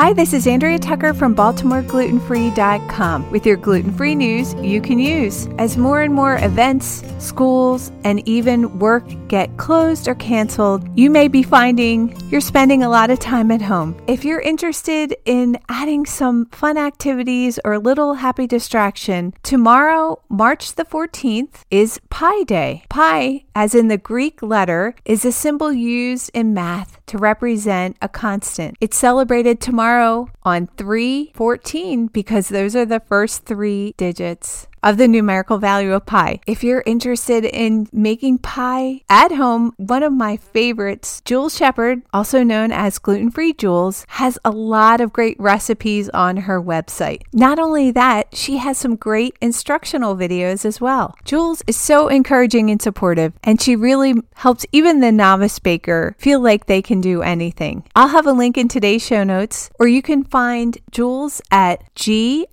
Hi, this is Andrea Tucker from BaltimoreGlutenFree.com with your gluten free news you can use. As more and more events, schools, and even work get closed or canceled, you may be finding you're spending a lot of time at home. If you're interested in adding some fun activities or a little happy distraction, tomorrow, March the 14th, is Pi Day. Pi, as in the Greek letter, is a symbol used in math to represent a constant. It's celebrated tomorrow tomorrow on 314 because those are the first three digits of the numerical value of pi. If you're interested in making pie at home, one of my favorites, Jules Shepard, also known as Gluten Free Jules, has a lot of great recipes on her website. Not only that, she has some great instructional videos as well. Jules is so encouraging and supportive, and she really helps even the novice baker feel like they can do anything. I'll have a link in today's show notes, or you can find Jules at gfjules.com.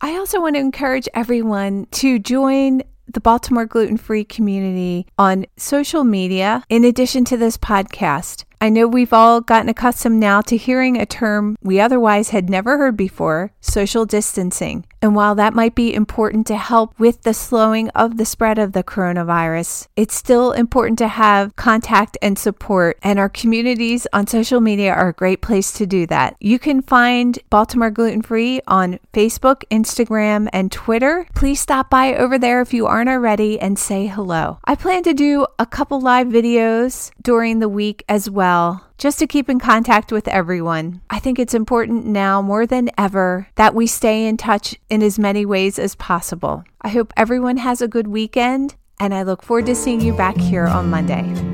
I also want to encourage everyone to join the Baltimore gluten free community on social media in addition to this podcast. I know we've all gotten accustomed now to hearing a term we otherwise had never heard before social distancing. And while that might be important to help with the slowing of the spread of the coronavirus, it's still important to have contact and support. And our communities on social media are a great place to do that. You can find Baltimore Gluten Free on Facebook, Instagram, and Twitter. Please stop by over there if you aren't already and say hello. I plan to do a couple live videos during the week as well just to keep in contact with everyone. I think it's important now more than ever that we stay in touch in as many ways as possible. I hope everyone has a good weekend, and I look forward to seeing you back here on Monday.